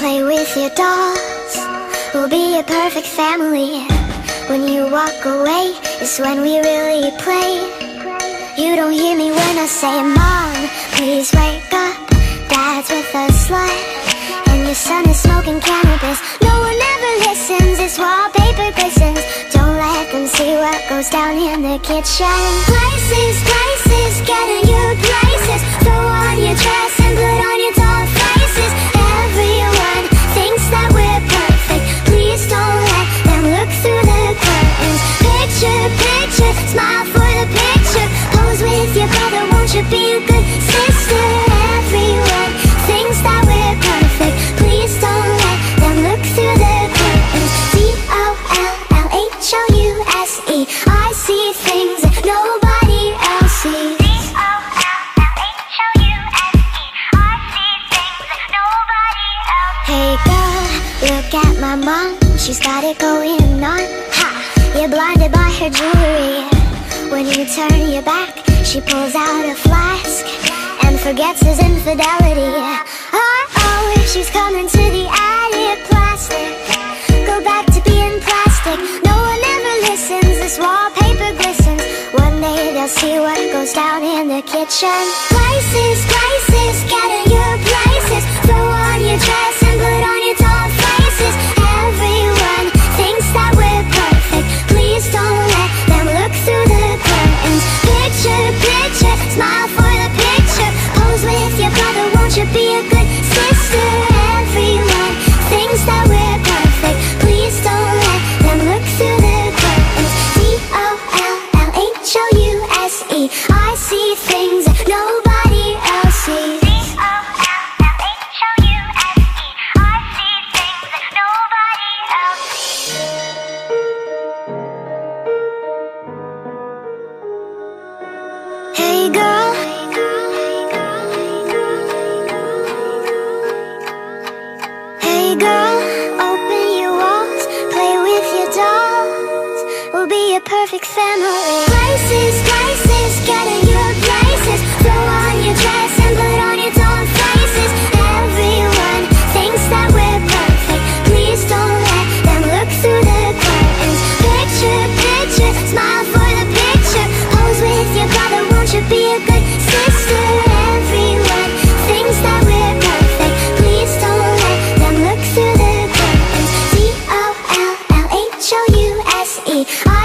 Play with your dolls, we'll be a perfect family. When you walk away, it's when we really play. You don't hear me when I say, Mom, please wake up. Dad's with a slut, and your son is smoking cannabis. No one ever listens, this wallpaper glistens. Don't let them see what goes down in the kitchen. Places, places, get in your places. Throw on your dress Hey girl, look at my mom. She's got it going on. Ha! You're blinded by her jewelry. When you turn your back, she pulls out a flask and forgets his infidelity. Oh, oh, she's coming to the attic. Plastic, go back to being plastic. No one ever listens. This wallpaper glistens. One day they'll see what goes down in the kitchen. Places, places, in your places. Throw on your dress girl, open your walls, play with your dolls. We'll be a perfect family.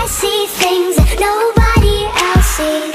I see things nobody else sees.